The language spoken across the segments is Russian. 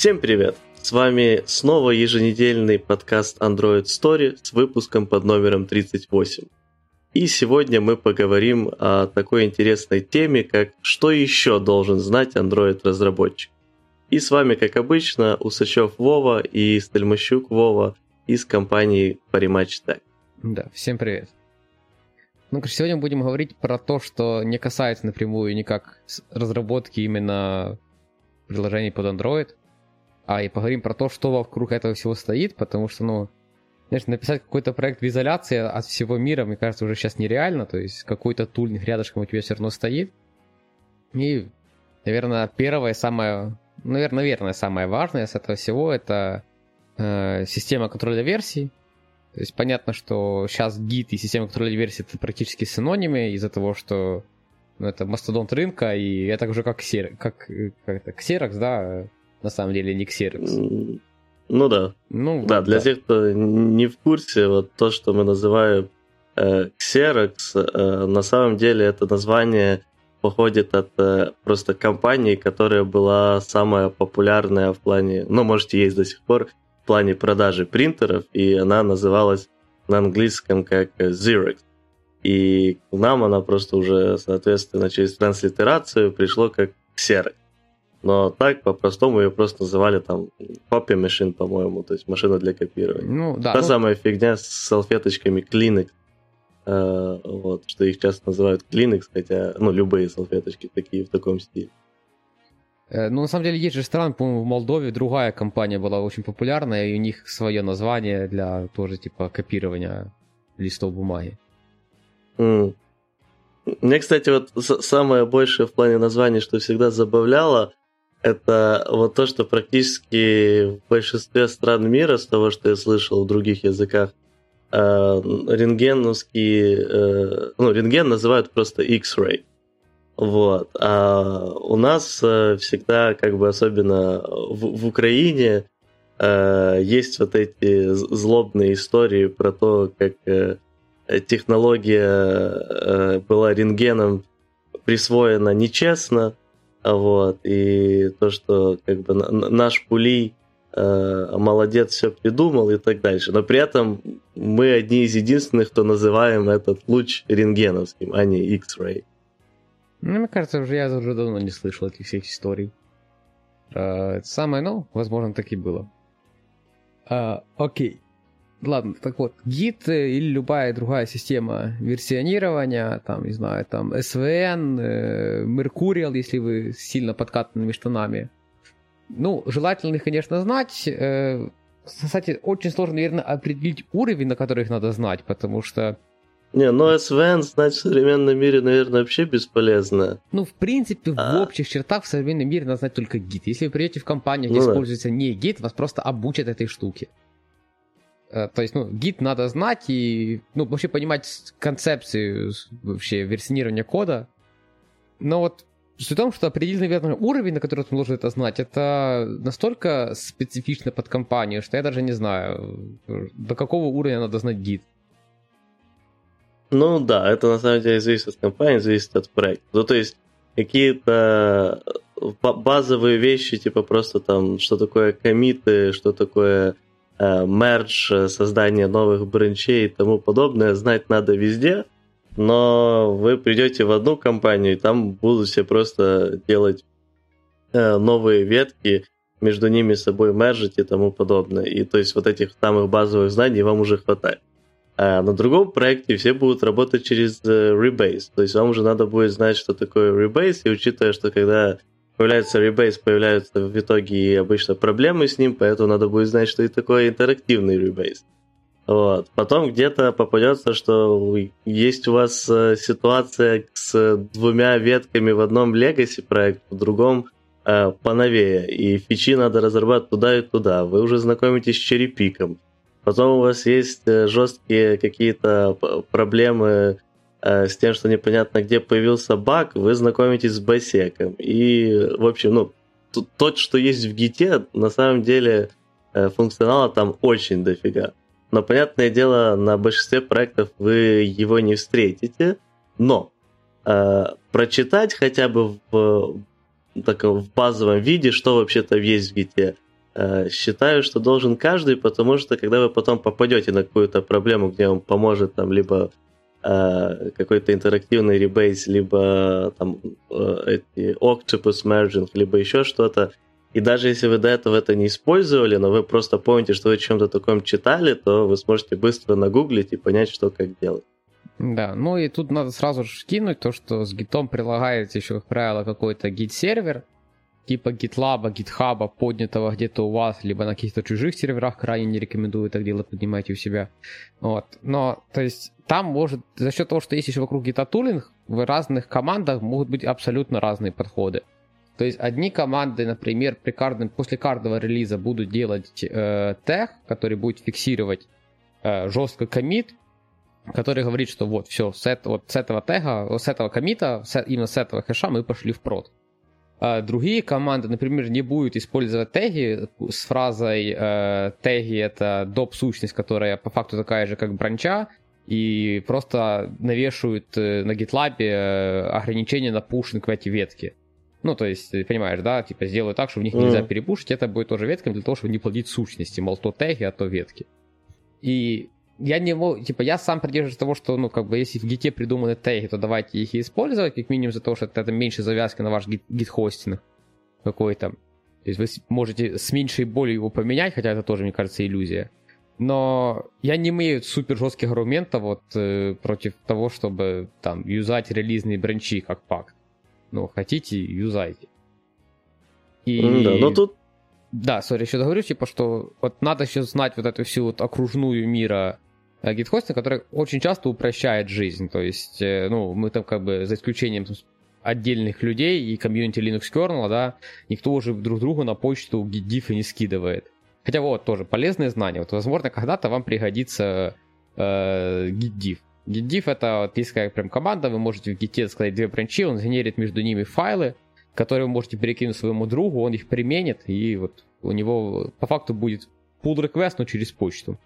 Всем привет! С вами снова еженедельный подкаст Android Story с выпуском под номером 38. И сегодня мы поговорим о такой интересной теме, как «Что еще должен знать Android-разработчик?». И с вами, как обычно, Усачев Вова и Стельмощук Вова из компании Parimatch Tech. Да, всем привет. Ну, сегодня будем говорить про то, что не касается напрямую никак разработки именно приложений под Android, а и поговорим про то, что вокруг этого всего стоит, потому что, ну, конечно, написать какой-то проект в изоляции от всего мира, мне кажется, уже сейчас нереально, то есть какой-то тульник рядышком у тебя все равно стоит. И, наверное, первое, самое, наверное, наверное, самое важное с этого всего, это э, система контроля версий, то есть понятно, что сейчас гид и система контроля версий это практически синонимы из-за того, что ну, это мастодонт рынка, и это уже как, Xerox, как, как это, Xerox, да, на самом деле не Xerox. Ну да. Ну, да, для да. тех, кто не в курсе, вот то, что мы называем э, Xerox, э, на самом деле это название походит от э, просто компании, которая была самая популярная в плане, ну, можете есть до сих пор, в плане продажи принтеров, и она называлась на английском как Xerox. И нам она просто уже, соответственно, через транслитерацию пришло как Xerox. Но так, по-простому ее просто называли там copy machine, по-моему, то есть машина для копирования. Ну, да, Та ну... самая фигня с салфеточками Kleenex, э, вот, что их часто называют Kleenex, хотя, ну, любые салфеточки такие в таком стиле. Э, ну, на самом деле, есть же страны, по-моему, в Молдове другая компания была очень популярная, и у них свое название для тоже, типа, копирования листов бумаги. Mm. Мне, кстати, вот самое большее в плане названий, что всегда забавляло, это вот то, что практически в большинстве стран мира, с того, что я слышал в других языках, э, рентгеновские, э, ну, рентген называют просто X-ray. Вот. А у нас э, всегда, как бы особенно в, в Украине, есть вот эти злобные истории про то, как технология была рентгеном присвоена нечестно, вот, и то, что как бы наш пулей э, молодец, все придумал и так дальше. Но при этом мы одни из единственных, кто называем этот луч рентгеновским, а не X-ray. Ну, мне кажется, уже я уже давно не слышал этих всех историй. Uh, самое, ну, возможно, так и было. Uh, окей. Ладно, так вот, Git или любая другая система версионирования, там, не знаю, там, SVN, э, Mercurial, если вы сильно подкатанными штанами. Ну, желательно их, конечно, знать. Э, кстати, очень сложно, наверное, определить уровень, на который их надо знать, потому что не, ну SVN знать в современном мире, наверное, вообще бесполезно. Ну, в принципе, а... в общих чертах в современном мире надо знать только Git. Если вы придете в компанию, где ну, используется да. не Git, вас просто обучат этой штуке. Э, то есть, ну, гид надо знать и, ну, вообще понимать концепцию вообще версионирования кода. Но вот суть в том, что определить, наверное, уровень, на который ты должен это знать, это настолько специфично под компанию, что я даже не знаю, до какого уровня надо знать гид. Ну да, это на самом деле зависит от компании, зависит от проекта. Ну то есть какие-то базовые вещи, типа просто там, что такое комиты, что такое Э, мердж, э, создание новых бренчей и тому подобное знать надо везде, но вы придете в одну компанию, и там будут все просто делать э, новые ветки, между ними собой мержить и тому подобное. И то есть вот этих самых базовых знаний вам уже хватает. А на другом проекте все будут работать через Rebase. То есть вам уже надо будет знать, что такое Rebase, и учитывая, что когда появляется Rebase, появляются в итоге и обычно проблемы с ним, поэтому надо будет знать, что это такое интерактивный Rebase. Вот. Потом где-то попадется, что есть у вас э, ситуация с двумя ветками в одном Legacy проект, в другом э, поновее, и фичи надо разрабатывать туда и туда. Вы уже знакомитесь с черепиком. Потом у вас есть э, жесткие какие-то проблемы с тем, что непонятно, где появился баг, вы знакомитесь с басеком. И, в общем, ну, тот, что есть в гите, на самом деле э, функционала там очень дофига. Но, понятное дело, на большинстве проектов вы его не встретите. Но э, прочитать хотя бы в, так, в базовом виде, что вообще-то есть в гите, Э, считаю, что должен каждый, потому что когда вы потом попадете на какую-то проблему, где вам поможет там либо э, какой-то интерактивный ребейс, либо там э, эти Octopus Merging, либо еще что-то, и даже если вы до этого это не использовали, но вы просто помните, что вы чем-то таком читали, то вы сможете быстро нагуглить и понять, что как делать. Да, ну и тут надо сразу же кинуть то, что с гитом прилагается еще, как правило, какой-то гид-сервер, типа GitLab, GitHub, поднятого где-то у вас, либо на каких-то чужих серверах, крайне не рекомендую так делать, поднимайте у себя. Вот. Но, то есть, там может, за счет того, что есть еще вокруг гитатулинг, в разных командах могут быть абсолютно разные подходы. То есть одни команды, например, при каждом, после каждого релиза будут делать э, тег, который будет фиксировать э, жестко комит, который говорит, что вот все, с, это, вот, с этого тега, с этого комита, именно с этого хэша мы пошли в прод. А другие команды, например, не будут использовать теги с фразой э, теги это доп сущность, которая по факту такая же, как бранча, и просто навешивают э, на GitLab э, ограничения на пушинг в эти ветки. Ну, то есть, ты понимаешь, да, типа сделаю так, что в них mm. нельзя перепушить, это будет тоже ветками для того, чтобы не плодить сущности, мол, то теги, а то ветки. И я не могу, типа, я сам придерживаюсь того, что, ну, как бы, если в гите придуманы теги, то давайте их и использовать, как минимум за то, что это меньше завязки на ваш гит-хостинг какой-то. То есть вы можете с меньшей болью его поменять, хотя это тоже, мне кажется, иллюзия. Но я не имею супер жестких аргументов вот э, против того, чтобы там юзать релизные бранчи как пак. Ну, хотите, юзайте. И... Да, но тут... Да, сори, еще договорю, типа, что вот надо еще знать вот эту всю вот окружную мира гид-хостинг, который очень часто упрощает жизнь. То есть, э, ну, мы там как бы за исключением отдельных людей и комьюнити Linux kernel, да, никто уже друг другу на почту гид-дифы не скидывает. Хотя вот тоже полезные знания. Вот, возможно, когда-то вам пригодится э, git GitDiff это вот есть как прям команда, вы можете в Git сказать две бранчи, он генерит между ними файлы, которые вы можете перекинуть своему другу, он их применит, и вот у него по факту будет pull request, но через почту.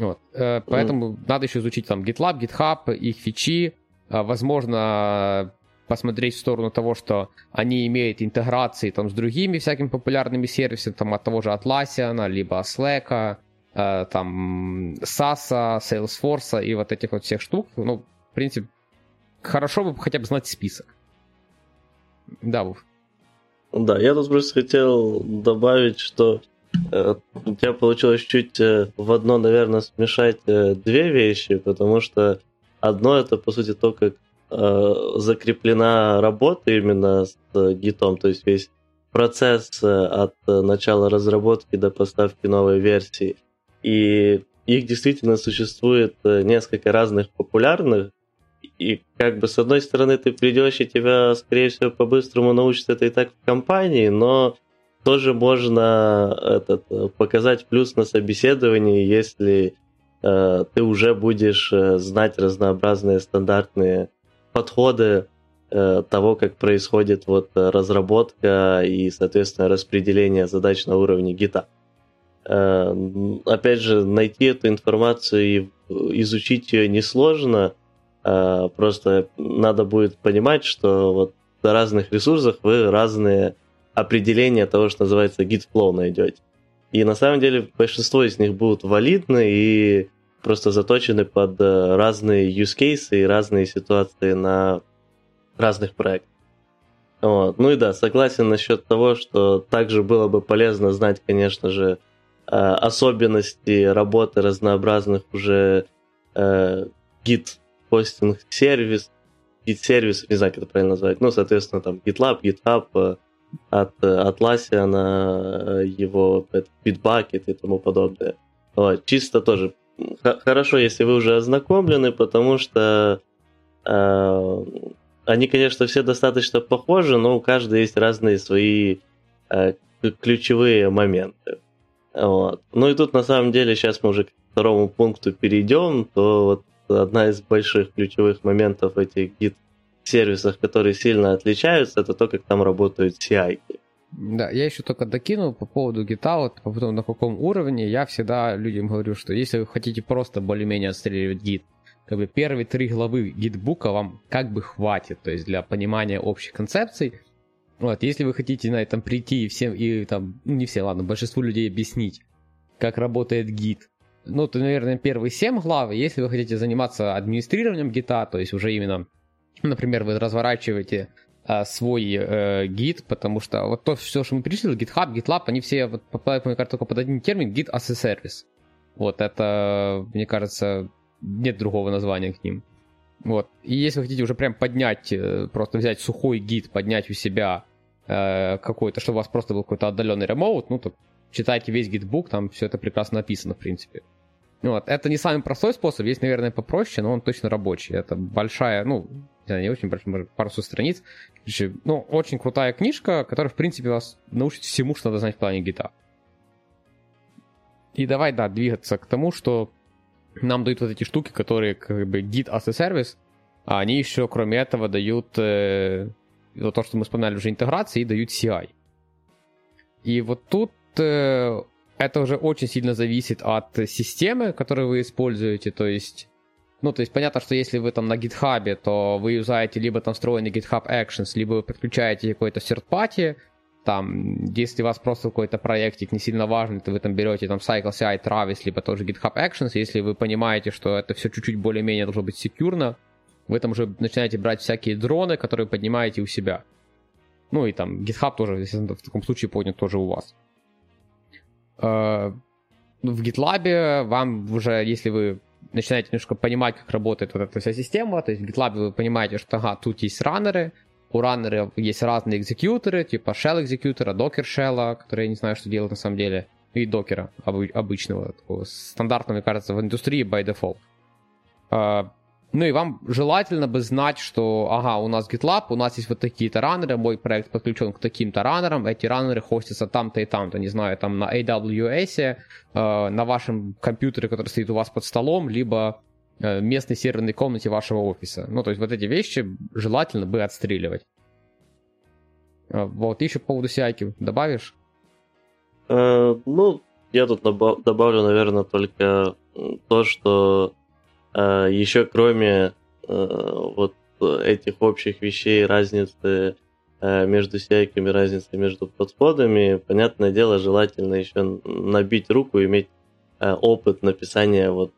Вот. Э, поэтому mm. надо еще изучить там GitLab, GitHub, их фичи, э, возможно, посмотреть в сторону того, что они имеют интеграции там с другими всякими популярными сервисами, там от того же Atlassian, либо Slack, э, там SAS, Salesforce и вот этих вот всех штук. Ну, в принципе, хорошо бы хотя бы знать список. Да, Вов. Да, я тут просто хотел добавить, что у тебя получилось чуть э, в одно, наверное, смешать э, две вещи, потому что одно это, по сути, то, как э, закреплена работа именно с э, гитом, то есть весь процесс э, от э, начала разработки до поставки новой версии – и их действительно существует э, несколько разных популярных, и как бы с одной стороны ты придешь и тебя, скорее всего, по-быстрому научат это и так в компании, но тоже можно этот, э, показать плюс на собеседовании, если э, ты уже будешь э, знать разнообразные стандартные подходы э, того, как происходит вот разработка и, соответственно, распределение задач на уровне гита. Э, опять же, найти эту информацию и изучить ее несложно. Э, просто надо будет понимать, что вот на разных ресурсах вы разные определения того, что называется git flow найдете. И на самом деле большинство из них будут валидны и просто заточены под э, разные use cases и разные ситуации на разных проектах. Вот. Ну и да, согласен насчет того, что также было бы полезно знать, конечно же, Э, особенности работы разнообразных уже э, гид хостинг сервис, гид сервис, не знаю, как это правильно назвать, ну, соответственно, там GitLab, GitHub, э, от Atlassian, его Bitbucket и тому подобное. Вот, чисто тоже хорошо, если вы уже ознакомлены, потому что э, они, конечно, все достаточно похожи, но у каждого есть разные свои э, ключевые моменты. Вот. Ну и тут на самом деле сейчас мы уже к второму пункту перейдем, то вот одна из больших ключевых моментов этих гид сервисах, которые сильно отличаются, это то, как там работают CI. Да, я еще только докинул по поводу гита, по поводу на каком уровне, я всегда людям говорю, что если вы хотите просто более-менее отстреливать гид, как бы первые три главы гитбука вам как бы хватит, то есть для понимания общих концепций, Вот, если вы хотите на этом прийти и всем, и там, ну не все, ладно, большинству людей объяснить, как работает гид, ну, то, наверное, первые 7 глав, если вы хотите заниматься администрированием гита, то есть уже именно, например, вы разворачиваете а, свой э, гид, потому что вот то все, что мы перечислили, GitHub, GitLab, они все вот, попадают, мне кажется, только под один термин, Git as a Service. Вот это, мне кажется, нет другого названия к ним. Вот. И если вы хотите уже прям поднять, э, просто взять сухой гид, поднять у себя э, какой-то, чтобы у вас просто был какой-то отдаленный ремоут, ну, то читайте весь гитбук, там все это прекрасно написано, в принципе. Вот. Это не самый простой способ, есть, наверное, попроще, но он точно рабочий. Это большая, ну, не очень большая, может, пару страниц. Ну, очень крутая книжка, которая, в принципе, вас научит всему, что надо знать в плане гита. И давай, да, двигаться к тому, что нам дают вот эти штуки, которые как бы Git as a service, а они еще, кроме этого, дают э, то, что мы вспоминали уже интеграции, и дают CI. И вот тут э, это уже очень сильно зависит от системы, которую вы используете, то есть ну, то есть понятно, что если вы там на GitHub, то вы юзаете либо там встроенный GitHub Actions, либо вы подключаете какой-то party, там, если у вас просто какой-то проектик не сильно важный, то вы там берете там Cycle CI Travis, либо тоже GitHub Actions. Если вы понимаете, что это все чуть-чуть более-менее должно быть секьюрно, вы там уже начинаете брать всякие дроны, которые поднимаете у себя. Ну и там GitHub тоже, естественно, в таком случае поднят тоже у вас. Э, в GitLab вам уже, если вы начинаете немножко понимать, как работает вот эта вся система, то есть в GitLab вы понимаете, что ага, тут есть раннеры, у раннеров есть разные экзекьюторы, типа shell экзекьютора, докер shell, который я не знаю, что делать на самом деле, и докера обычного, такого стандартного, мне кажется, в индустрии by default. Ну и вам желательно бы знать, что, ага, у нас GitLab, у нас есть вот такие-то раннеры, мой проект подключен к таким-то раннерам, эти раннеры хостятся там-то и там-то, не знаю, там на AWS, э, на вашем компьютере, который стоит у вас под столом, либо э, местной серверной комнате вашего офиса. Ну, то есть вот эти вещи желательно бы отстреливать. Э, вот, еще по поводу CI добавишь? Э, ну, я тут добавлю, наверное, только то, что еще кроме э, вот этих общих вещей, разницы э, между сейками, разницы между подходами, понятное дело, желательно еще набить руку, иметь э, опыт написания вот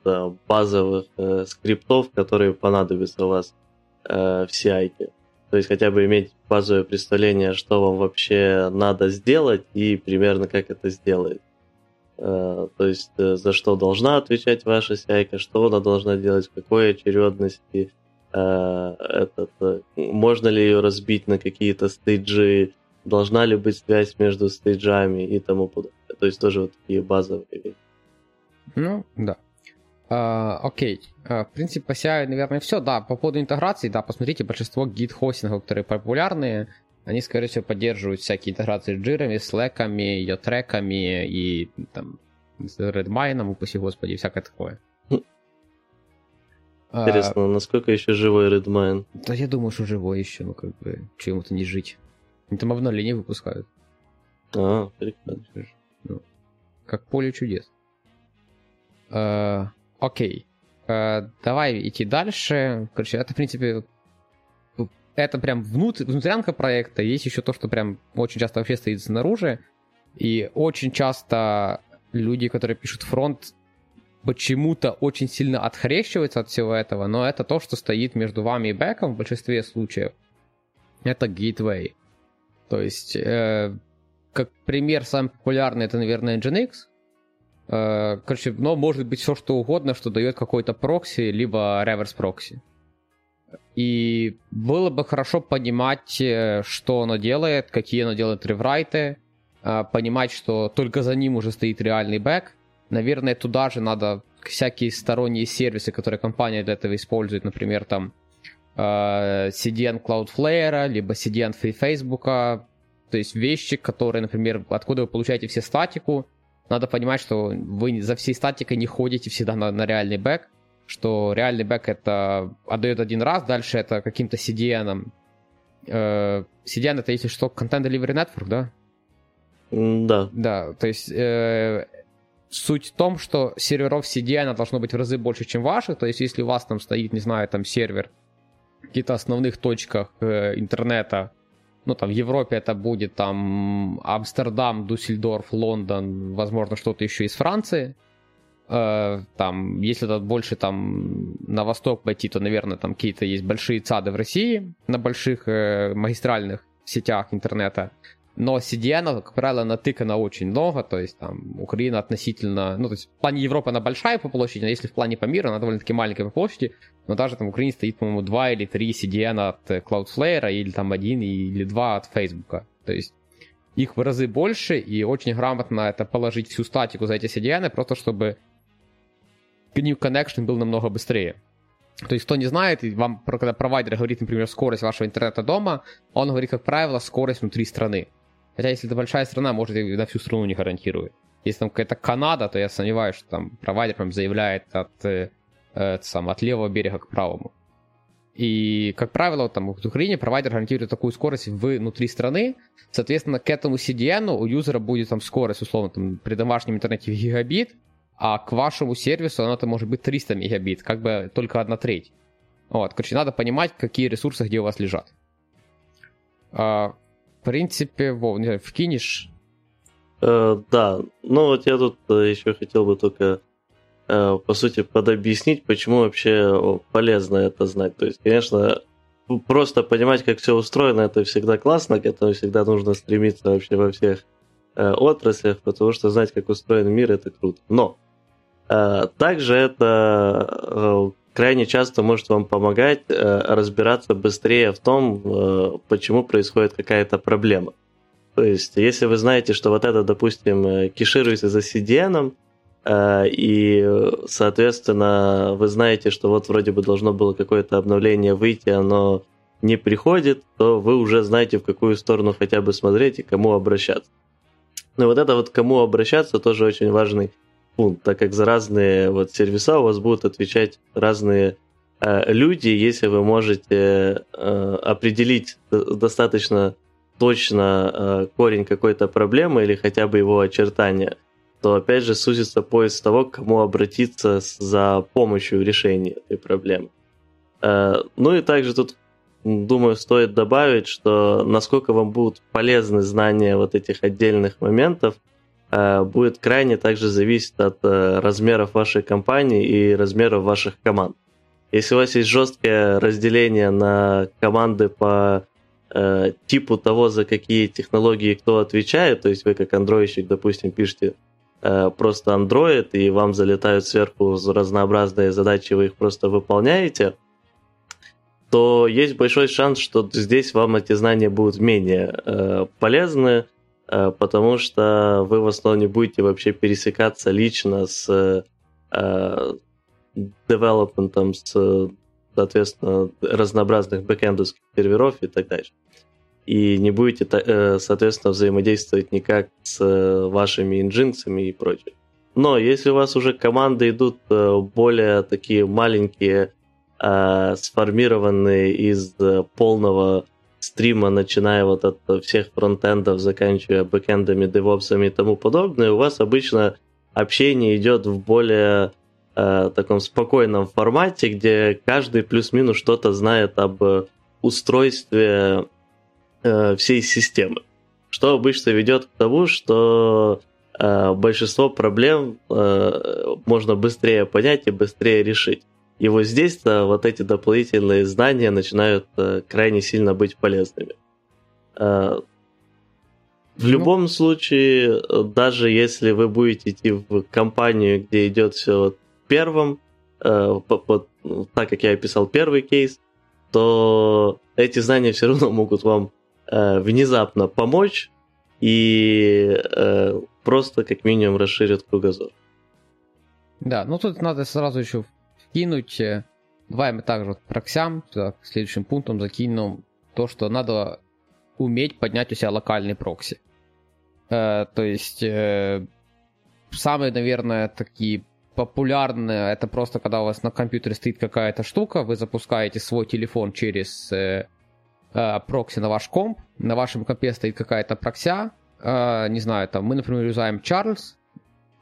базовых скриптов, которые понадобятся у вас в CI. То есть хотя бы иметь базовое представление, что вам вообще надо сделать и примерно как это сделать. Э, то есть э, за что должна отвечать ваша сяйка, что она должна делать, в какой очередности, э, этот, можно ли ее разбить на какие-то стейджи, должна ли быть связь между стейджами и тому подобное. То есть тоже вот такие базовые вещи. Ну, да. Uh, окей. Uh, в принципе, по CI, наверное, все. Да, по поводу интеграции, да, посмотрите, большинство гид-хостингов, которые популярные, они, скорее всего, поддерживают всякие интеграции с джирами, слэками, ее треками и там с Redmine, упаси господи, всякое такое. Интересно, а, насколько еще живой Redmine? Да я думаю, что живой еще, ну как бы, чему-то не жить. Они там обновления выпускают. А, прикольно. Ну, как поле чудес. А, окей. А, давай идти дальше. Короче, это, в принципе, это прям внутр, внутрянка проекта, есть еще то, что прям очень часто вообще стоит снаружи, и очень часто люди, которые пишут фронт, почему-то очень сильно отхрещиваются от всего этого, но это то, что стоит между вами и бэком в большинстве случаев. Это gateway. То есть, э, как пример самый популярный, это, наверное, Nginx. Э, короче, но может быть все что угодно, что дает какой-то прокси, либо реверс прокси. И было бы хорошо понимать, э, что оно делает, какие оно делает реврайты, э, понимать, что только за ним уже стоит реальный бэк. Наверное, туда же надо всякие сторонние сервисы, которые компания для этого использует, например, там э, CDN Cloudflare, либо CDN Free Facebook, то есть вещи, которые, например, откуда вы получаете все статику, надо понимать, что вы за всей статикой не ходите всегда на, на реальный бэк, что реальный бэк это отдает один раз, дальше это каким-то CDN. Э, CDN это, если что, Content Delivery Network, да? Да. Да, то есть э, суть в том, что серверов CDN должно быть в разы больше, чем ваших, то есть если у вас там стоит, не знаю, там сервер в каких-то основных точках э, интернета, ну, там, в Европе это будет там Амстердам, Дюссельдорф, Лондон, возможно, что-то еще из Франции. Э, там, если это больше там на восток пойти, то, наверное, там какие-то есть большие ЦАДы в России на больших э, магистральных сетях интернета. Но CDN, как правило, натыкано очень много, то есть там Украина относительно, ну, то есть в плане Европы она большая по площади, но если в плане по миру, она довольно-таки маленькая по площади, но даже там в Украине стоит, по-моему, два или три CDN от Cloudflare, или там один или два от Facebook. То есть их в разы больше, и очень грамотно это положить всю статику за эти CDN, просто чтобы New Connection был намного быстрее. То есть, кто не знает, вам, когда провайдер говорит, например, скорость вашего интернета дома, он говорит, как правило, скорость внутри страны. Хотя, если это большая страна, может, и на всю страну не гарантирует. Если там какая-то Канада, то я сомневаюсь, что там провайдер прям заявляет от, э, сам, от левого берега к правому. И, как правило, там в Украине провайдер гарантирует такую скорость внутри страны. Соответственно, к этому CDN у юзера будет там скорость, условно, там, при домашнем интернете в гигабит, а к вашему сервису она там может быть 300 мегабит, как бы только одна треть. Вот, короче, надо понимать, какие ресурсы где у вас лежат. А, в принципе, Вов, не знаю, вкинешь? Э, да, ну вот я тут э, еще хотел бы только, э, по сути, подобъяснить, почему вообще полезно это знать. То есть, конечно, просто понимать, как все устроено, это всегда классно, к этому всегда нужно стремиться вообще во всех э, отраслях, потому что знать, как устроен мир, это круто. Но э, также это э, крайне часто может вам помогать разбираться быстрее в том, почему происходит какая-то проблема. То есть, если вы знаете, что вот это, допустим, кешируется за CDN, и, соответственно, вы знаете, что вот вроде бы должно было какое-то обновление выйти, оно не приходит, то вы уже знаете, в какую сторону хотя бы смотреть и кому обращаться. Но вот это вот кому обращаться тоже очень важный пункт, так как за разные вот сервиса у вас будут отвечать разные э, люди, если вы можете э, определить достаточно точно э, корень какой-то проблемы или хотя бы его очертания, то опять же сузится поиск того, к кому обратиться за помощью в решении этой проблемы. Э, ну и также тут, думаю, стоит добавить, что насколько вам будут полезны знания вот этих отдельных моментов – Э, будет крайне также зависеть от э, размеров вашей компании и размеров ваших команд. Если у вас есть жесткое разделение на команды по э, типу того, за какие технологии кто отвечает, то есть вы как андроидщик, допустим, пишете э, просто Android, и вам залетают сверху разнообразные задачи, вы их просто выполняете, то есть большой шанс, что здесь вам эти знания будут менее э, полезны, Э, потому что вы в основном не будете вообще пересекаться лично с э, девелопментом, с, соответственно, разнообразных бэкэндовских серверов и так далее. И не будете, э, соответственно, взаимодействовать никак с вашими инжинцами и прочее. Но если у вас уже команды идут более такие маленькие, сформированные из полного стрима, начиная вот от всех фронтендов, заканчивая бэкэндами, девопсами и тому подобное, у вас обычно общение идет в более э, таком спокойном формате, где каждый плюс-минус что-то знает об устройстве э, всей системы. Что обычно ведет к тому, что э, большинство проблем э, можно быстрее понять и быстрее решить. И вот здесь-то вот эти дополнительные знания начинают э, крайне сильно быть полезными. Э, в ну, любом случае, даже если вы будете идти в компанию, где идет все первым, э, по, так как я описал первый кейс, то эти знания все равно могут вам э, внезапно помочь и э, просто как минимум расширят кругозор. Да, ну тут надо сразу еще кинуть. Э, давай мы также вот проксям, так, следующим пунктом закинем то, что надо уметь поднять у себя локальный прокси. Э, то есть э, самые, наверное, такие популярные, это просто когда у вас на компьютере стоит какая-то штука, вы запускаете свой телефон через э, э, прокси на ваш комп, на вашем компе стоит какая-то прокся, э, не знаю, там мы, например, юзаем Charles,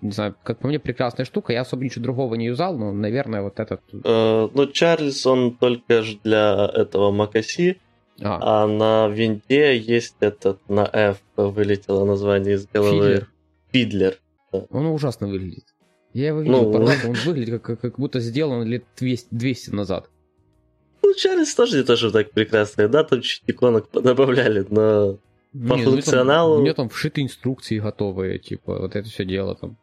не знаю, как по мне, прекрасная штука. Я особо ничего другого не юзал, но, наверное, вот этот... Э, ну, Чарльз, он только же для этого Макаси. А. а на винде есть этот, на F вылетело название из головы. Фидлер. Фидлер. Да. Он ужасно выглядит. Я его видел ну, пару он выглядит как, как, будто сделан лет 200, 200 назад. Ну, Чарльз тоже не то, что так прекрасный, да, там чуть иконок добавляли, но по не, функционалу... Ну, у него там вшиты инструкции готовые, типа, вот это все дело там.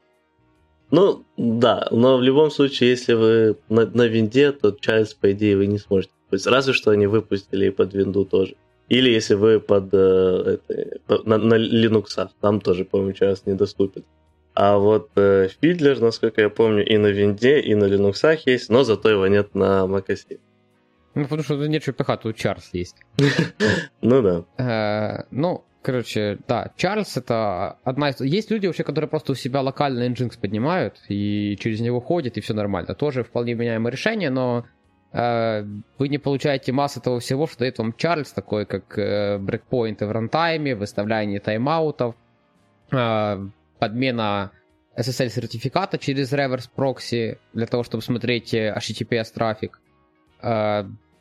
Ну, да, но в любом случае, если вы на, на винде, то Чарльз, по идее, вы не сможете. Есть, разве что они выпустили и под винду тоже. Или если вы под э, это, на, на Linux, там тоже, по-моему, Чарльз недоступен. А вот э, Fiddler, насколько я помню, и на винде, и на Linux есть, но зато его нет на macOS. Ну, потому что тут нечего пихать, тут Чарльз есть. Ну да. Э, ну, короче, да, Чарльз это одна из... Есть люди вообще, которые просто у себя локально Nginx поднимают и через него ходят, и все нормально. Тоже вполне меняемое решение, но э, вы не получаете массу того всего, что дает вам Чарльз, такой как э, брекпоинты в рантайме, выставляние тайм-аутов, подмена SSL-сертификата через реверс прокси для того, чтобы смотреть HTTPS трафик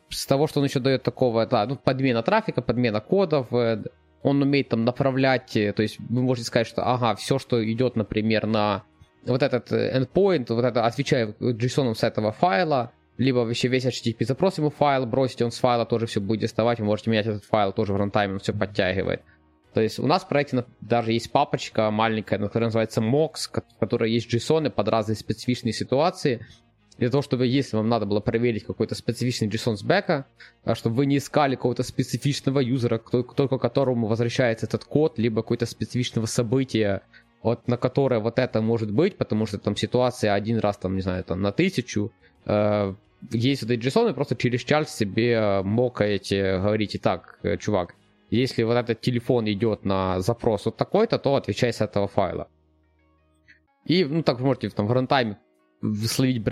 с того, что он еще дает такого, да, ну, подмена трафика, подмена кодов, э, он умеет там направлять, э, то есть вы можете сказать, что, ага, все, что идет, например, на вот этот э, endpoint, вот это отвечая JSON с этого файла, либо вообще весь HTTP запрос ему файл бросите, он с файла тоже все будет доставать, вы можете менять этот файл тоже в рантайме, он все подтягивает. То есть у нас в проекте даже есть папочка маленькая, которая называется MOX, в которой есть JSON под разные специфичные ситуации, для того, чтобы, если вам надо было проверить какой-то специфичный JSON с бэка, чтобы вы не искали какого-то специфичного юзера, только которому возвращается этот код, либо какое-то специфичного события, вот, на которое вот это может быть, потому что там ситуация один раз, там, не знаю, там, на тысячу, э, есть вот эти JSON, и просто через час себе мокаете, говорите, так, э, чувак, если вот этот телефон идет на запрос вот такой-то, то отвечай с этого файла. И, ну, так вы можете там в рантайме словить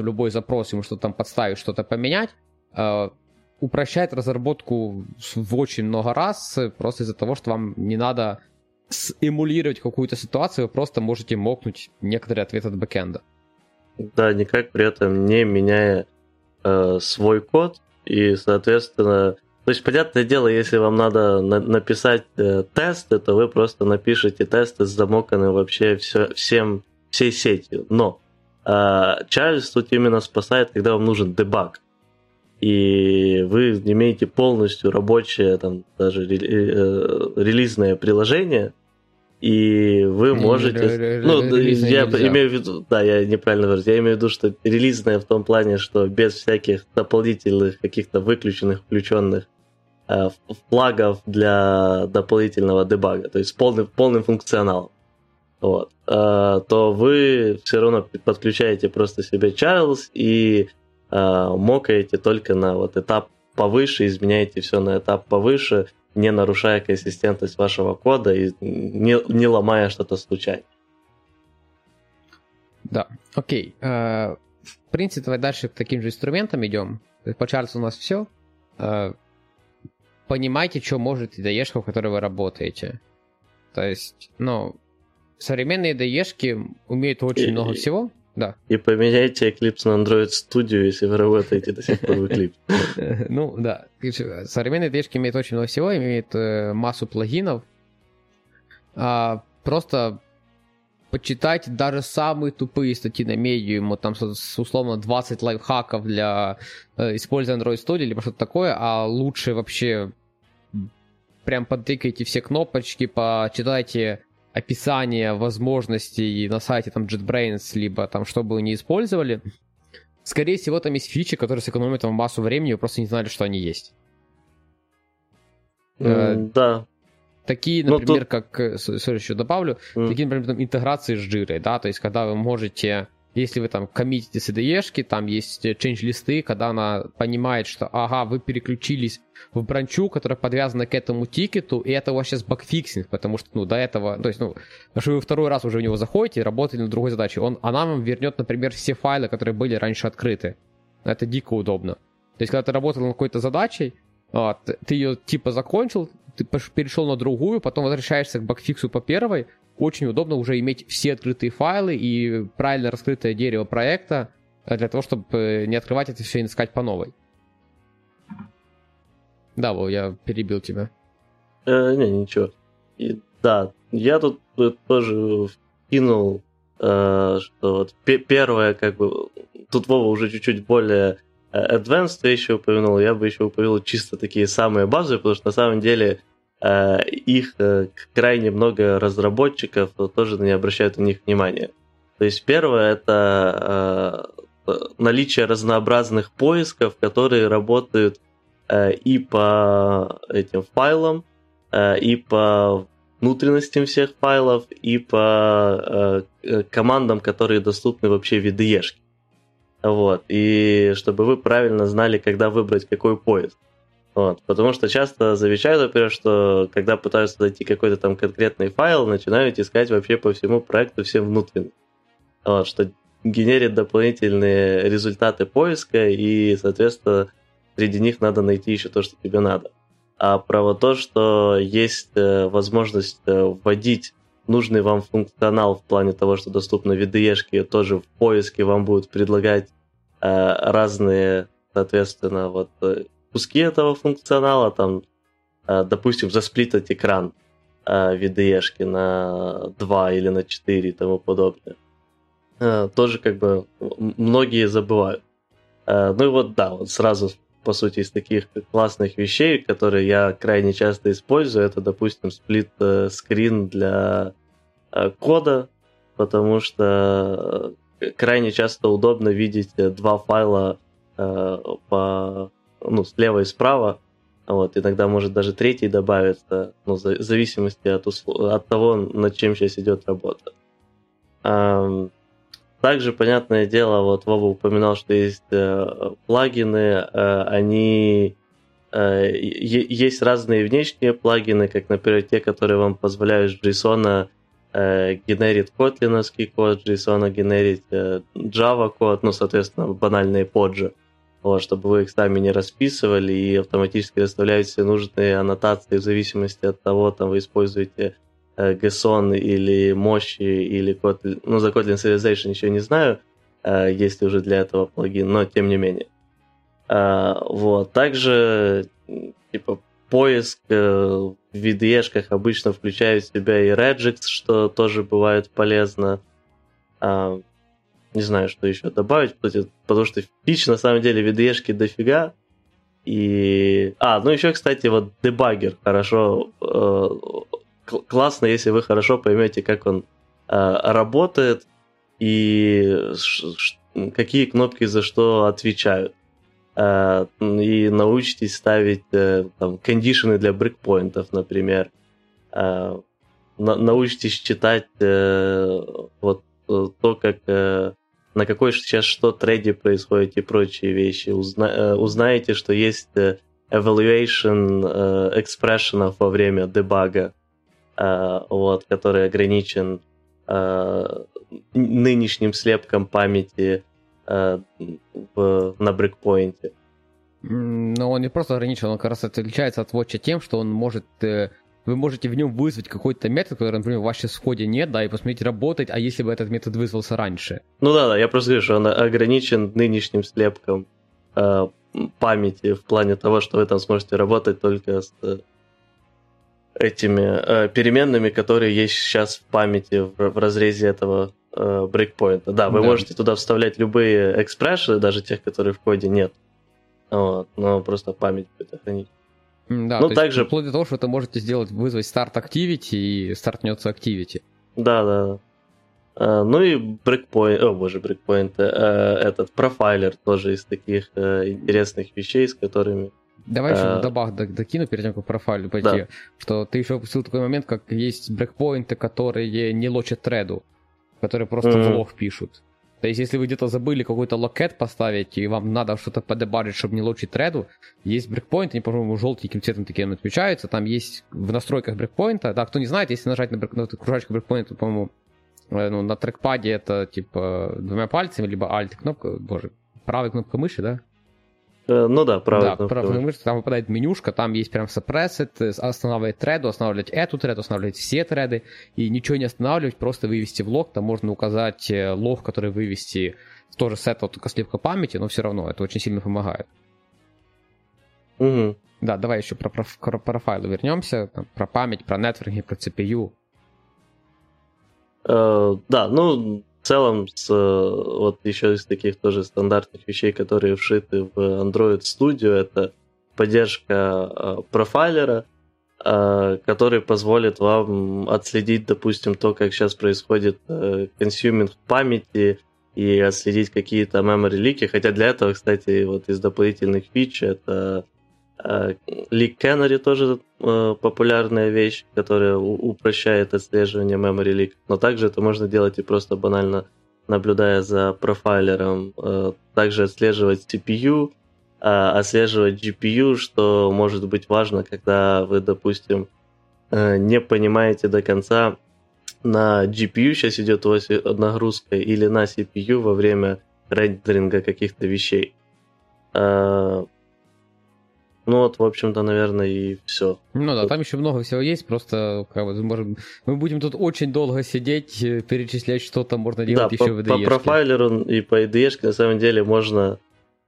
в любой запрос, ему что-то там подставить, что-то поменять, э, упрощает разработку в очень много раз, просто из-за того, что вам не надо эмулировать какую-то ситуацию, вы просто можете мокнуть некоторые ответы от бэкэнда. Да, никак при этом не меняя э, свой код, и, соответственно, то есть, понятное дело, если вам надо на- написать э, тесты, то вы просто напишите тесты с замоканным вообще все, всем, всей сетью. Но Чарльз тут именно спасает, когда вам нужен дебаг. И вы имеете полностью рабочее, там, даже э, релизное приложение, и вы можете... Ну, я имею в виду... Да, я неправильно говорю. Я имею в виду, что релизное в том плане, что без всяких дополнительных, каких-то выключенных, включенных э, флагов для дополнительного дебага. То есть полный, полный функционал вот, а, то вы все равно подключаете просто себе Charles и а, мокаете только на вот этап повыше, изменяете все на этап повыше, не нарушая консистентность вашего кода и не, не ломая что-то случайно. Да, окей. А, в принципе, давай дальше к таким же инструментам идем. По Charles у нас все. Понимайте, что может IDE, в которой вы работаете. То есть, ну, современные IDE умеют очень и, много всего. Да. И поменяйте Eclipse на Android Studio, если вы работаете до сих пор в Eclipse. Ну, да. Современные IDE имеют очень много всего, имеют э, массу плагинов. А, просто почитать даже самые тупые статьи на Medium, там условно 20 лайфхаков для э, использования Android Studio, либо что-то такое, а лучше вообще прям подтыкайте все кнопочки, почитайте описание возможностей на сайте там JetBrains, либо там что бы вы ни использовали, скорее всего, там есть фичи, которые сэкономят вам массу времени, вы просто не знали, что они есть. Mm, да. Такие, ну, например, тут... как, э, сори, еще добавлю, mm. такие, например, там, интеграции с жирой, да, то есть когда вы можете если вы там коммитите IDE, там есть change листы, когда она понимает, что ага, вы переключились в бранчу, которая подвязана к этому тикету, и это у вас сейчас bugfixing, потому что, ну, до этого, то есть, ну, что вы второй раз уже в него заходите и работаете над другой задачей, он, она вам вернет, например, все файлы, которые были раньше открыты. Это дико удобно. То есть, когда ты работал над какой-то задачей, а, ты ее типа закончил, ты перешел на другую, потом возвращаешься к багфиксу по первой, очень удобно уже иметь все открытые файлы и правильно раскрытое дерево проекта э, для того, чтобы э, не открывать это все и искать по новой. Да, Вов, я перебил тебя. Э, не, ничего. И, да, я тут тоже вкинул, э, что вот первое, как бы, тут Вова уже чуть-чуть более э, advanced вещи упомянул, я бы еще упомянул чисто такие самые базовые, потому что на самом деле их э, крайне много разработчиков тоже не обращают на них внимания. То есть первое это э, наличие разнообразных поисков, которые работают э, и по этим файлам, э, и по внутренностям всех файлов, и по э, э командам, которые доступны вообще в IDE. Вот. И чтобы вы правильно знали, когда выбрать какой поиск. Вот. Потому что часто замечают, например, что когда пытаются найти какой-то там конкретный файл, начинают искать вообще по всему проекту всем внутренним. Вот, что генерит дополнительные результаты поиска, и, соответственно, среди них надо найти еще то, что тебе надо. А про вот то, что есть э, возможность э, вводить нужный вам функционал в плане того, что доступны VDE, тоже в поиске вам будут предлагать э, разные, соответственно, вот куски этого функционала, там, допустим, засплитать экран VDE на 2 или на 4 и тому подобное. Тоже как бы многие забывают. Ну и вот да, вот сразу по сути, из таких классных вещей, которые я крайне часто использую, это, допустим, сплит-скрин для э, кода, потому что э, крайне часто удобно видеть э, два файла по, ну, слева и справа, вот, иногда может даже третий добавиться, ну, в зависимости от, от того, над чем сейчас идет работа. Также, понятное дело, вот Вова упоминал, что есть э, плагины, э, они э, есть разные внешние плагины, как, например, те, которые вам позволяют JSON э, генерить котлиновский код, JSON генерить э, Java код, ну, соответственно, банальные поджи, вот, чтобы вы их сами не расписывали и автоматически расставляете все нужные аннотации в зависимости от того, там вы используете GSON э, или мощи, или Kotlin, ну, за Kotlin Serialization еще не знаю, э, есть ли уже для этого плагин, но тем не менее. Э, вот. Также, типа, поиск в VDE обычно включает в себя и Regex, что тоже бывает полезно. Не знаю, что еще добавить, потому что фич на самом деле VDE дофига, и... А, ну еще, кстати, вот дебагер хорошо классно, если вы хорошо поймете, как он э, работает и какие кнопки за что отвечают. Э, и научитесь ставить э, там кондишены для брейкпоинтов, например. Э, на, научитесь читать э, вот э, то, как э, на какой сейчас что трейде происходит и прочие вещи. Узна, э, узнаете, что есть э, evaluation э, экспрессионов во время дебага Э, вот, который ограничен э, нынешним слепком памяти э, в, на брейкпоинте. Но он не просто ограничен, он как раз отличается от Watch тем, что он может вы можете в нем вызвать какой-то метод, который, например, в ходе нет, да, и посмотреть, работать, а если бы этот метод вызвался раньше? Ну да, да, я просто говорю, что он ограничен нынешним слепком э, памяти в плане того, что вы там сможете работать только с этими э, переменными, которые есть сейчас в памяти в, в разрезе этого э, брейкпоинта. Да, вы да. можете туда вставлять любые экспрессии, даже тех, которые в коде нет. Вот, но просто память будет хранить. Да, ну, также... вплоть до того, что вы можете сделать, вызвать старт activity и стартнется activity. Да, да, да. Uh, ну и брейкпоинт, о боже, брейкпоинт, uh, этот профайлер тоже из таких uh, интересных вещей, с которыми Давай еще э, добавь, докину перед тем, как профайлю пойти, да. что ты еще упустил такой момент, как есть брекпоинты, которые не лочат треду, которые просто mm-hmm. в лог пишут. То есть, если вы где-то забыли какой-то локет поставить, и вам надо что-то подебарить, чтобы не лочить треду, есть брекпоинт, они, по-моему, желтеньким цветом таким отмечаются, там есть в настройках брекпоинта, да, кто не знает, если нажать на, брек, на кружочку брекпоинта, по-моему, э, ну, на трекпаде это, типа, двумя пальцами, либо alt кнопка, боже, правая кнопка мыши, да? Э, ну да, правда. Да, правда, мышца, там выпадает менюшка, там есть прям suppressed, останавливать треду, останавливать эту треду, останавливать все треды, и ничего не останавливать, просто вывести в лог, там можно указать э, лог, который вывести тоже с этого только сливка памяти, но все равно это очень сильно помогает. Угу. Да, давай еще про, про, про файлы вернемся, там, про память, про нетворкинг, про CPU. Uh, да, ну, в целом, с, вот еще из таких тоже стандартных вещей, которые вшиты в Android Studio, это поддержка uh, профайлера, uh, который позволит вам отследить, допустим, то, как сейчас происходит консюминг памяти, и отследить какие-то memory лики. Хотя для этого, кстати, вот из дополнительных фич это э, Leak Canary тоже э, популярная вещь, которая упрощает отслеживание memory leak. Но также это можно делать и просто банально наблюдая за профайлером. Э, также отслеживать CPU, отслеживать GPU, что может быть важно, когда вы, допустим, не понимаете до конца, на GPU сейчас идет у вас нагрузка или на CPU во время рендеринга каких-то вещей. Ну вот, в общем-то, наверное, и все. Ну да, там еще много всего есть, просто как бы, можем, мы будем тут очень долго сидеть, э, перечислять, что там можно делать да, еще по, в IDE. По профайлеру и по IDE на самом деле можно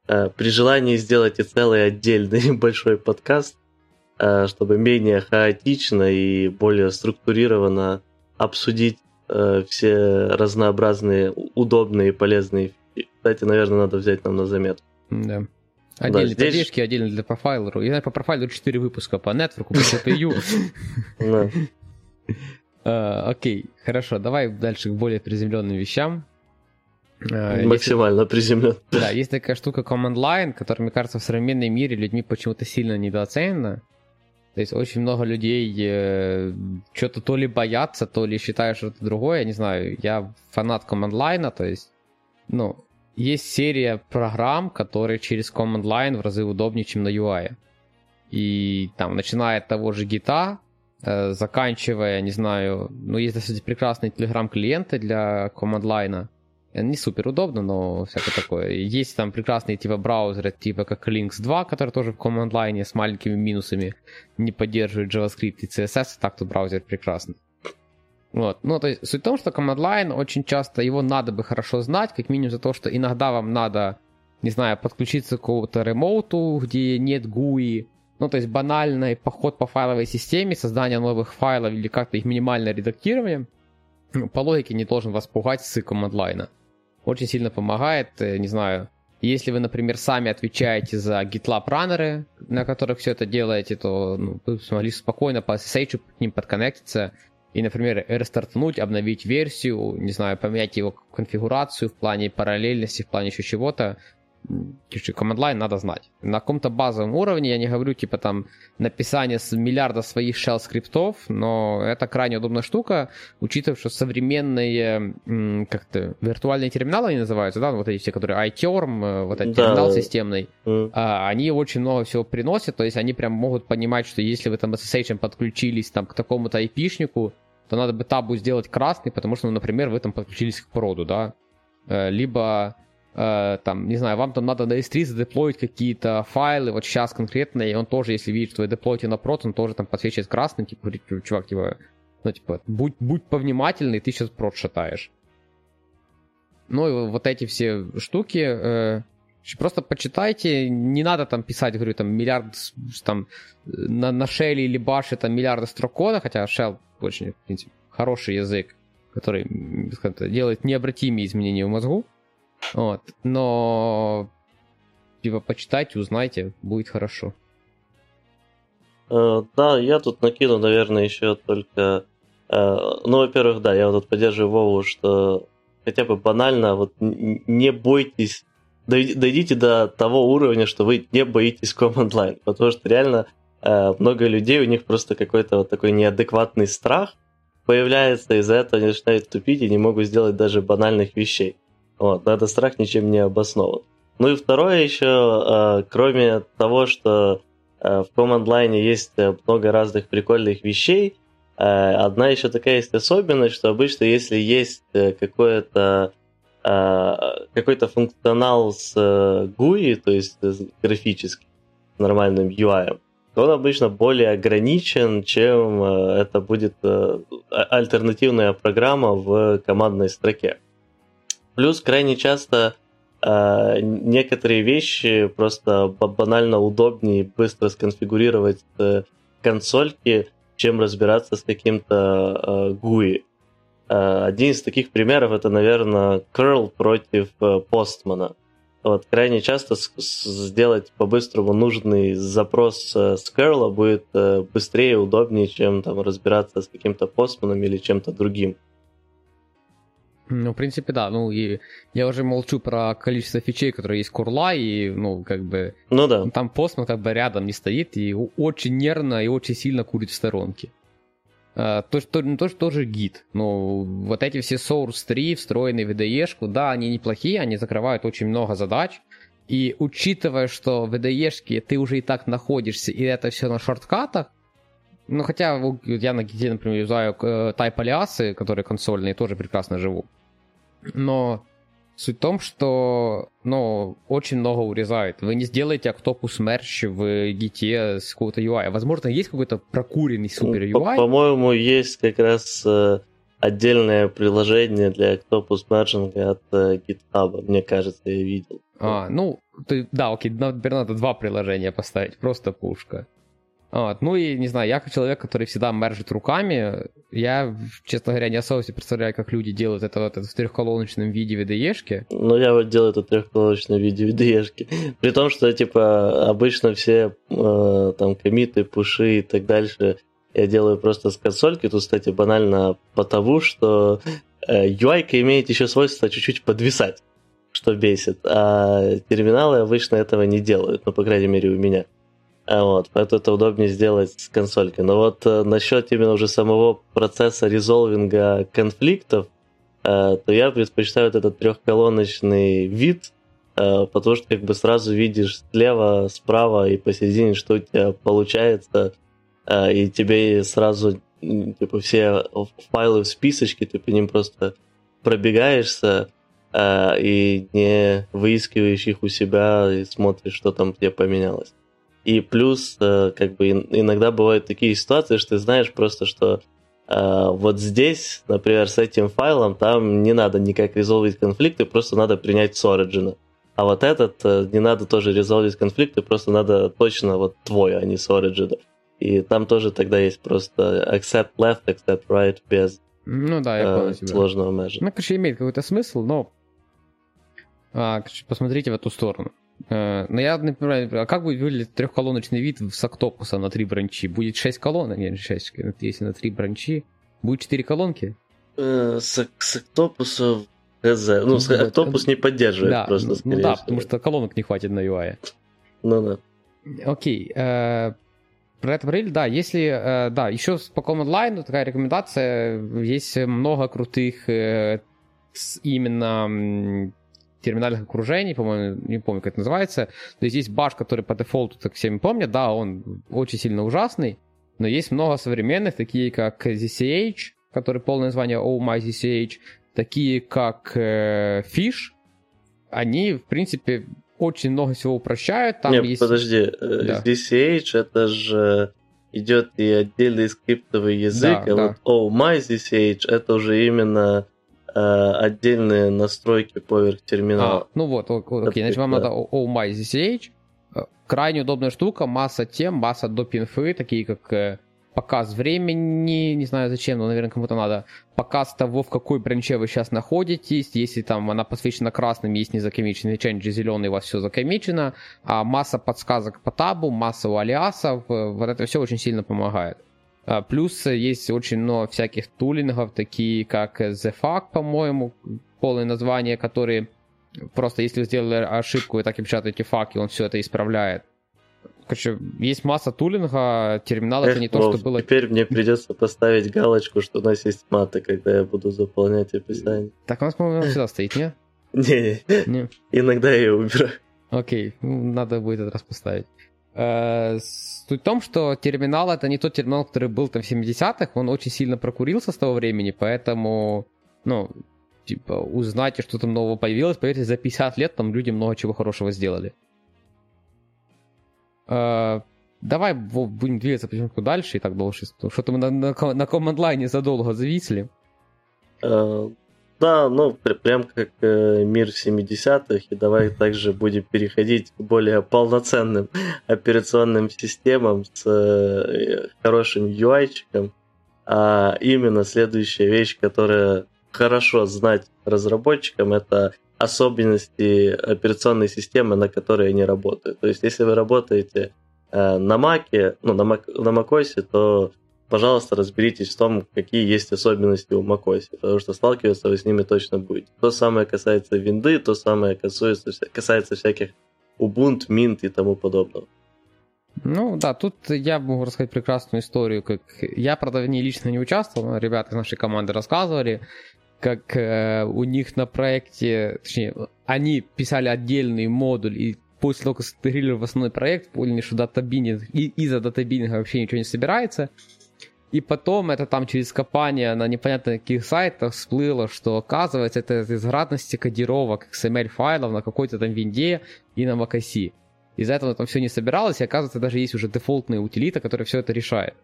э, при желании сделать и целый отдельный большой подкаст, э, чтобы менее хаотично и более структурированно обсудить э, все разнообразные, удобные и полезные. Кстати, наверное, надо взять нам на заметку. Да. Отдельные да, здесь... отдельно для профайлеру. Я по профайлеру 4 выпуска, по нетворку, по CPU. А, окей, хорошо, давай дальше к более приземленным вещам. А, Максимально приземлен. Да, есть такая штука Command Line, которая, мне кажется, в современном мире людьми почему-то сильно недооценена. То есть очень много людей э, что-то то ли боятся, то ли считают что-то другое. Я не знаю, я фанат Command Line, то есть, ну, есть серия программ, которые через Command Line в разы удобнее, чем на UI. И там, начиная от того же гита, э, заканчивая, не знаю, ну, есть достаточно прекрасные телеграм-клиенты для Command Line, не супер удобно, но всякое такое. Есть там прекрасные типа браузеры, типа как Lynx 2, который тоже в Command Line с маленькими минусами не поддерживает JavaScript и CSS, так то браузер прекрасный. Вот. Ну, то есть суть в том, что Command Line очень часто его надо бы хорошо знать, как минимум за то, что иногда вам надо, не знаю, подключиться к какому-то ремоуту, где нет GUI, ну, то есть банальный поход по файловой системе, создание новых файлов или как-то их минимальное редактирование, ну, по логике не должен вас пугать с Line. Очень сильно помогает, э, не знаю, если вы, например, сами отвечаете за GitLab раннеры, на которых все это делаете, то ну, вы смогли спокойно по SSH к ним подконнектиться и, например, рестартнуть, обновить версию, не знаю, поменять его конфигурацию в плане параллельности, в плане еще чего-то. Line надо знать. На каком-то базовом уровне, я не говорю, типа там написание с миллиарда своих shell скриптов, но это крайне удобная штука, учитывая, что современные как-то виртуальные терминалы они называются, да, вот эти все, которые iTerm, э, вот этот да. терминал системный, mm. они очень много всего приносят, то есть они прям могут понимать, что если вы там SSH подключились там к такому-то IP-шнику, то надо бы табу сделать красный, потому что, ну, например, вы там подключились к проду, да, э, либо э, там, не знаю, вам там надо на S3 задеплоить какие-то файлы, вот сейчас конкретно, и он тоже, если видит, что вы деплоите на прот, он тоже там подсвечивает красным, типа, чувак, типа, ну, типа, будь, будь повнимательный, ты сейчас прот шатаешь. Ну, и вот эти все штуки, э, Просто почитайте, не надо там писать, говорю, там миллиард там на, на Shell или Bash там миллиарды строк кода, хотя Shell очень, в принципе, хороший язык, который делает необратимые изменения в мозгу. Вот. Но типа почитайте, узнайте, будет хорошо. Uh, да, я тут накину, наверное, еще только... Uh, ну, во-первых, да, я вот тут поддерживаю Вову, что хотя бы банально, вот не бойтесь, дойдите до того уровня, что вы не боитесь Command Line, потому что реально uh, много людей, у них просто какой-то вот такой неадекватный страх появляется, из-за этого они начинают тупить и не могут сделать даже банальных вещей. Вот, но этот страх ничем не обоснован. Ну и второе еще, э, кроме того, что э, в Command Line есть э, много разных прикольных вещей, одна еще такая есть особенность, что обычно если есть какое-то какой-то функционал с GUI, то есть с графическим нормальным UI, то он обычно более ограничен, чем это будет альтернативная программа в командной строке. Плюс крайне часто э, некоторые вещи просто банально удобнее быстро сконфигурировать э, консольки, чем разбираться с каким-то э, GUI. Э, один из таких примеров это, наверное, curl против э, Postman. Вот, крайне часто сделать по-быстрому нужный запрос э, с curl будет быстрее, удобнее, чем там разбираться с каким-то постманом или чем-то другим. Ну, в принципе, да. Ну, и я уже молчу про количество фичей, которые есть курла, и, ну, как бы... Ну да. Там постман как бы рядом не стоит, и очень нервно и очень сильно курит в сторонке. Uh, то, то, ну, то, тоже гид. Ну, вот эти все Source 3, встроенные в IDE, да, они неплохие, они закрывают очень много задач. И учитывая, что в IDE ты уже и так находишься, и это все на шорткатах, ну, хотя я на гиде, например, юзаю э, type алиасы, которые консольные, тоже прекрасно живу. Но суть в том, что, ну, очень много урезает. Вы не сделаете Octopus Merge в гите с какого-то UI. Возможно, есть какой-то прокуренный супер UI? По-моему, есть как раз э, отдельное приложение для Octopus Merging от э, GitHub, мне кажется, я видел. А, ну, ты, да, окей, например, надо два приложения поставить, просто пушка. Вот. Ну и, не знаю, я как человек, который всегда мержит руками, я, честно говоря, не особо себе представляю, как люди делают это, вот, это в трехколоночном виде в VDE. Ну, я вот делаю это в трехколоночном виде в VDE. При том, что, типа, обычно все э, там комиты, пуши и так дальше я делаю просто с консольки. Тут, кстати, банально потому, что э, UI имеет еще свойство чуть-чуть подвисать, что бесит. А терминалы обычно этого не делают, ну, по крайней мере, у меня. А вот, поэтому это удобнее сделать с консолькой. Но вот э, насчет именно уже самого процесса резолвинга конфликтов, э, то я предпочитаю вот этот трехколоночный вид, э, потому что как бы сразу видишь слева, справа и посередине, что у тебя получается, э, и тебе сразу типа все файлы в списочке, ты по ним просто пробегаешься, э, и не выискиваешь их у себя и смотришь, что там тебе поменялось. И плюс, э, как бы иногда бывают такие ситуации, что ты знаешь просто, что э, вот здесь, например, с этим файлом, там не надо никак резолвить конфликты, просто надо принять с Origin. А вот этот э, не надо тоже резолвить конфликты, просто надо точно вот твой, а не с Origin. И там тоже тогда есть просто accept left, accept right без ну да, я понял тебя. сложного межа. Ну, конечно, имеет какой-то смысл, но а, посмотрите в эту сторону. Э, но я, например, а как будет выглядеть трехколоночный вид с октопуса на три бранчи? Будет 6 колонок? Нет, 6, если на три бранчи. Будет 4 колонки? Э, с, с октопуса ХЗ. Ну, с, октопус не поддерживает да, просто, ну, ну да, потому что колонок не хватит на UI. Ну да. Окей. Э, про это говорили, да, если, э, да, еще по Command Line такая рекомендация, есть много крутых э, именно терминальных окружений, по-моему, не помню, как это называется. То есть есть баш, который по дефолту, так всем помнят, да, он очень сильно ужасный, но есть много современных, такие как ZCH, который полное название Oh My ZCH, такие как э, Fish, они, в принципе, очень много всего упрощают. Там Нет, есть... подожди, э, да. ZCH это же идет и отдельный скриптовый язык, да, а да. вот Oh My ZCH это уже именно отдельные настройки поверх терминала. А, ну вот, окей, значит, вам надо Oh My ZCH. Э, крайне удобная штука, масса тем, масса доп. инфы, такие как э, показ времени, не знаю зачем, но, наверное, кому-то надо, показ того, в какой бранче вы сейчас находитесь, если там она посвящена красным, есть незакомиченный ченджи зеленый, у вас все закомичено, а масса подсказок по табу, масса у алиасов, вот это все очень сильно помогает. А, плюс есть очень много всяких тулингов, такие как TheFuck, по-моему, полное название, которые просто если вы сделали ошибку, вы так и печатаете fuck, и он все это исправляет. Короче, есть масса тулинга, терминал Эх, это не то, что было... Теперь мне придется поставить галочку, что у нас есть маты, когда я буду заполнять описание. Так у нас, по-моему, всегда стоит, не? Не, иногда я ее убираю. Окей, ну, надо будет этот раз поставить. Э, суть в том, что терминал это не тот терминал, который был там в 70-х, он очень сильно прокурился с того времени, поэтому, ну, типа, узнайте, что там нового появилось, поверьте, за 50 лет там люди много чего хорошего сделали. Uh, давай будем двигаться потихоньку дальше и так дольше. Что-то мы на, на, на команд-лайне задолго зависли. Uh, Да, ну, прям как э, мир 70-х, и давай также будем переходить к более полноценным операционным системам с э, хорошим UI-чиком. А именно следующая вещь, которая хорошо знать разработчикам, это особенности операционной системы, на которой они работают. То есть, если вы работаете э, на Mac, ну, на, Mac, на macOS, то пожалуйста, разберитесь в том, какие есть особенности у macOS, потому что сталкиваться вы с ними точно будете. То самое касается винды, то самое касается, касается всяких Ubuntu, Mint и тому подобного. Ну да, тут я могу рассказать прекрасную историю, как я, правда, в ней лично не участвовал, но ребята из нашей команды рассказывали, как э, у них на проекте, точнее, они писали отдельный модуль, и после того, как интегрировали в основной проект, поняли, что датабининг, и из-за датабининга вообще ничего не собирается, и потом это там через копание на непонятно каких сайтах всплыло, что оказывается это из кодировок XML файлов на какой-то там винде и на macOS. Из-за этого там все не собиралось, и оказывается даже есть уже дефолтная утилита, которая все это решает.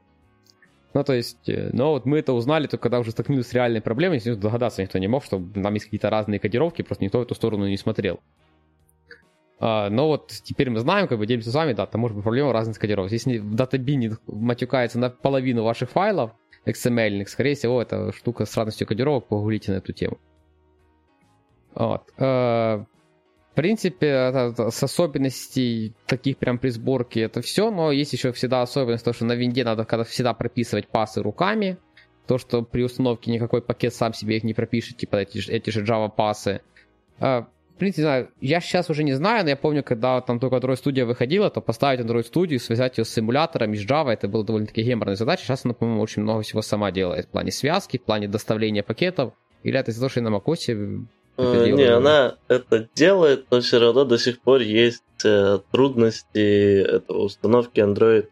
Ну, то есть, э, но вот мы это узнали только когда уже столкнулись с реальной проблемой, естественно, догадаться никто не мог, что там есть какие-то разные кодировки, просто никто в эту сторону не смотрел. А, но вот теперь мы знаем, как бы делимся с вами, да, там может быть проблема разных кодировок. Если в датабине матюкается на половину ваших файлов XML, скорее всего, это штука с разностью кодировок, погуглите на эту тему. Вот. А, в принципе, это, с особенностей таких прям при сборке это все, но есть еще всегда особенность, то, что на винде надо когда всегда прописывать пасы руками, то, что при установке никакой пакет сам себе их не пропишет, типа эти, эти же Java пасы. А, принципе, знаю, я сейчас уже не знаю, но я помню, когда там только Android Studio выходила, то поставить Android Studio, связать ее с симулятором, с Java, это было довольно-таки геморная задача. Сейчас она, по-моему, очень много всего сама делает в плане связки, в плане доставления пакетов. Или это из-за того, что на macOS э, не, она это делает, но все равно до сих пор есть э, трудности этого установки Android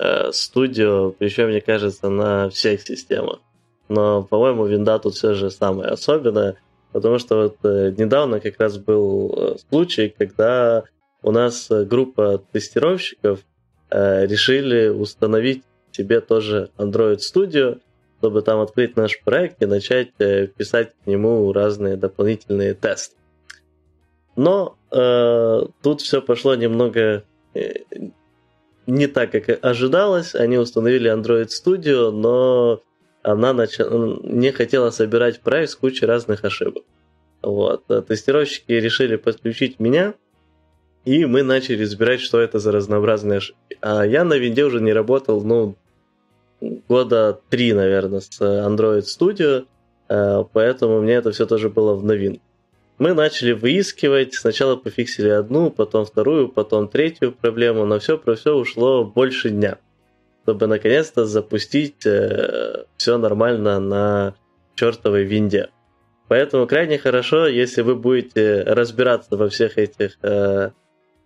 э, Studio, причем, мне кажется, на всех системах. Но, по-моему, винда тут все же самое особенное. Потому что вот э, недавно как раз был э, случай, когда у нас э, группа тестировщиков решили установить себе тоже Android Studio, чтобы там открыть наш проект и начать писать к нему разные дополнительные тесты. Но э, тут все пошло немного не так, как ожидалось. Они установили Android Studio, но она нач... не хотела собирать проект с кучей разных ошибок. Вот. А тестировщики решили подключить меня, и мы начали разбирать, что это за разнообразные ошибки. А я на винде уже не работал, ну, года три, наверное, с Android Studio, э, поэтому мне это все тоже было в новинку. Мы начали выискивать, сначала пофиксили одну, потом вторую, потом третью проблему, но все про все ушло больше дня чтобы наконец-то запустить э, все нормально на чертовой винде. Поэтому крайне хорошо, если вы будете разбираться во всех этих э,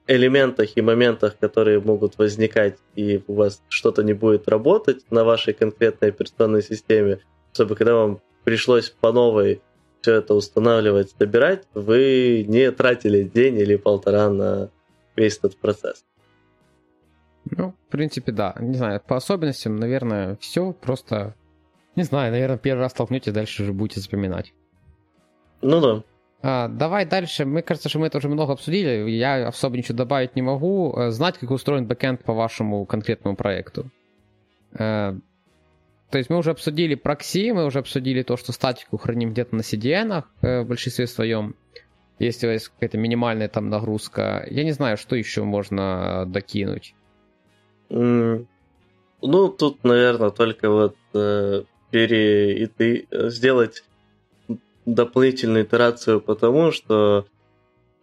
элементах и моментах, которые могут возникать, и у вас что-то не будет работать на вашей конкретной операционной системе, чтобы когда вам пришлось по новой все это устанавливать, собирать, вы не тратили день или полтора на весь этот процесс. Ну, в принципе, да. Не знаю, по особенностям, наверное, все. Просто, не знаю, наверное, первый раз столкнетесь, дальше уже будете запоминать. Ну да. А, давай дальше. Мне кажется, что мы это уже много обсудили. Я особо ничего добавить не могу. Э, знать, как устроен бэкэнд по вашему конкретному проекту. Э, то есть мы уже обсудили прокси, мы уже обсудили то, что статику храним где-то на CDN э, в большинстве своем. Если есть какая-то минимальная там нагрузка. Я не знаю, что еще можно докинуть. Ну, тут, наверное, только вот э, пере... и ты сделать дополнительную итерацию, потому что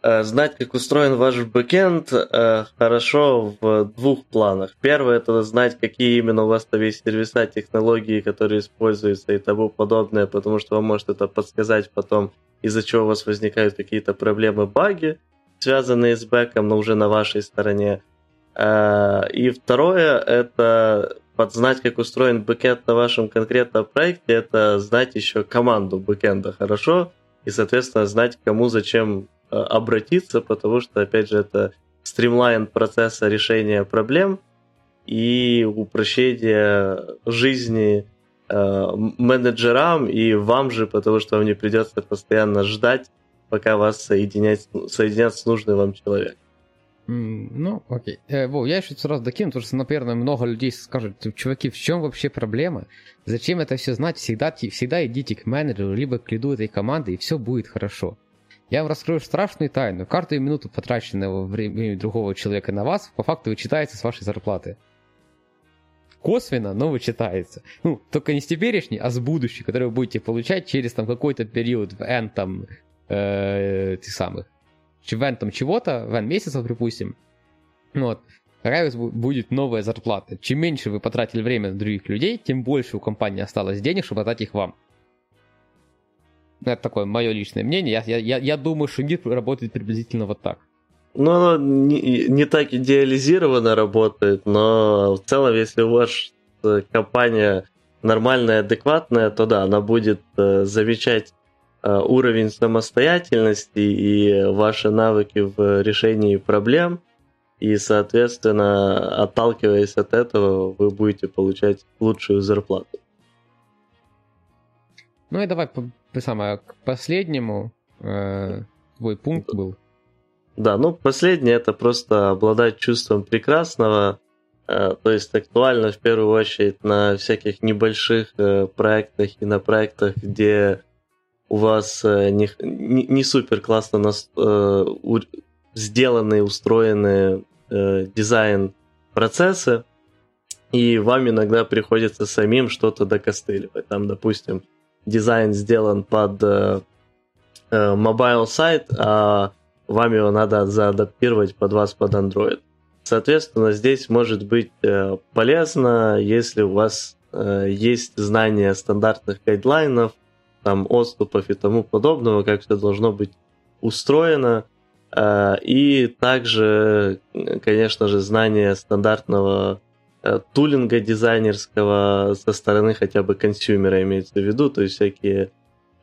э, знать, как устроен ваш бэкенд, э, хорошо в двух планах. Первое это знать, какие именно у вас там есть сервиса, технологии, которые используются и тому подобное, потому что вам может это подсказать потом, из-за чего у вас возникают какие-то проблемы, баги, связанные с бэком, но уже на вашей стороне. Э, и второе, это подзнать, как устроен бэкенд на вашем конкретном проекте, это знать еще команду бэкенда хорошо, и, соответственно, знать, к кому за чем э, обратиться, потому что, опять же, это streamline процесса решения проблем и упрощение жизни э, менеджерам и вам же, потому что вам не придется постоянно ждать, пока вас соединять, соединят с нужным вам человеком. Ну, окей. Э, Вов, я еще сразу докину, потому что, наверное, много людей скажут, чуваки, в чем вообще проблема? Зачем это все знать? Всегда, всегда идите к менеджеру, либо к лиду этой команды, и все будет хорошо. Я вам раскрою страшную тайну. Каждую минуту, потраченного времени другого человека на вас, по факту вычитается с вашей зарплаты. Косвенно, но вычитается. Ну, только не с теперешней, а с будущей, который вы будете получать через там какой-то период в N там, э, тех самых в N там чего-то, в N месяцев, допустим, ну вот, какая будет новая зарплата. Чем меньше вы потратили время на других людей, тем больше у компании осталось денег, чтобы отдать их вам. Это такое мое личное мнение. Я, я, я думаю, что мир работает приблизительно вот так. Ну, не, не так идеализированно работает, но в целом, если у вас э, компания нормальная, адекватная, то да, она будет э, замечать уровень самостоятельности и ваши навыки в решении проблем. И, соответственно, отталкиваясь от этого, вы будете получать лучшую зарплату. Ну и давай самое к последнему. Э, твой пункт был. Да, ну последнее это просто обладать чувством прекрасного. Э, то есть актуально в первую очередь на всяких небольших э, проектах и на проектах, где у вас э, не, не, не супер классно нас, э, у, устроенные э, дизайн процессы, и вам иногда приходится самим что-то докостыливать. Там, допустим, дизайн сделан под э, э, сайт, а вам его надо заадаптировать под вас под Android. Соответственно, здесь может быть э, полезно, если у вас э, есть знание стандартных гайдлайнов, там отступов и тому подобного, как все должно быть устроено. А, и также, конечно же, знание стандартного э, тулинга дизайнерского со стороны хотя бы консюмера имеется в виду, то есть всякие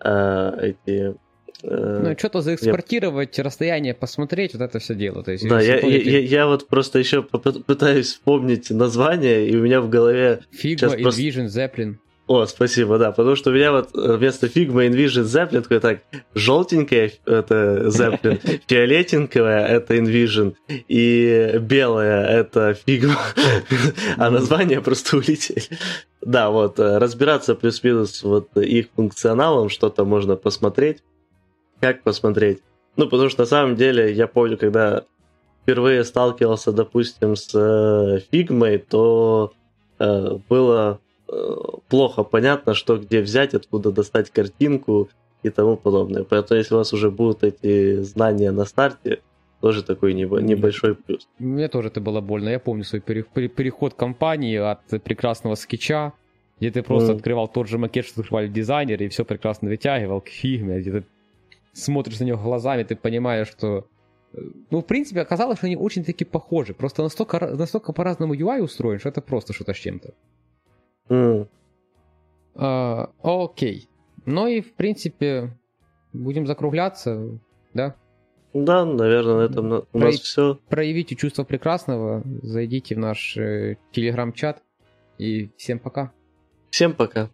а, эти э, ну, что-то заэкспортировать, я... расстояние посмотреть, вот это все дело. То есть, да, я, помните... я, я, вот просто еще пытаюсь вспомнить название, и у меня в голове... Figma, Envision, просто... Zeppelin. О, спасибо, да, потому что у меня вот э, вместо Figma Envision Zeppelin такой так, желтенькая это Zeppelin, фиолетенькая это Envision и белая это Figma, а название просто улетели. Да, вот, э, разбираться плюс-минус вот их функционалом, что-то можно посмотреть. Как посмотреть? Ну, потому что на самом деле я помню, когда впервые сталкивался, допустим, с Figma, э, то э, было плохо понятно, что где взять, откуда достать картинку и тому подобное. Поэтому если у вас уже будут эти знания на старте, тоже такой небольшой плюс. Мне тоже это было больно. Я помню свой переход компании от прекрасного скетча, где ты просто mm. открывал тот же макет, что открывали дизайнеры, и все прекрасно вытягивал к фигме, где ты смотришь на него глазами, ты понимаешь, что э, ну, в принципе, оказалось, что они очень-таки похожи. Просто настолько, настолько по-разному UI устроен, что это просто что-то с чем-то. Mm. А, окей. Ну и, в принципе, будем закругляться, да? Да, наверное, на этом у Про... нас все. Проявите чувство прекрасного, зайдите в наш э, телеграм-чат и всем пока. Всем пока.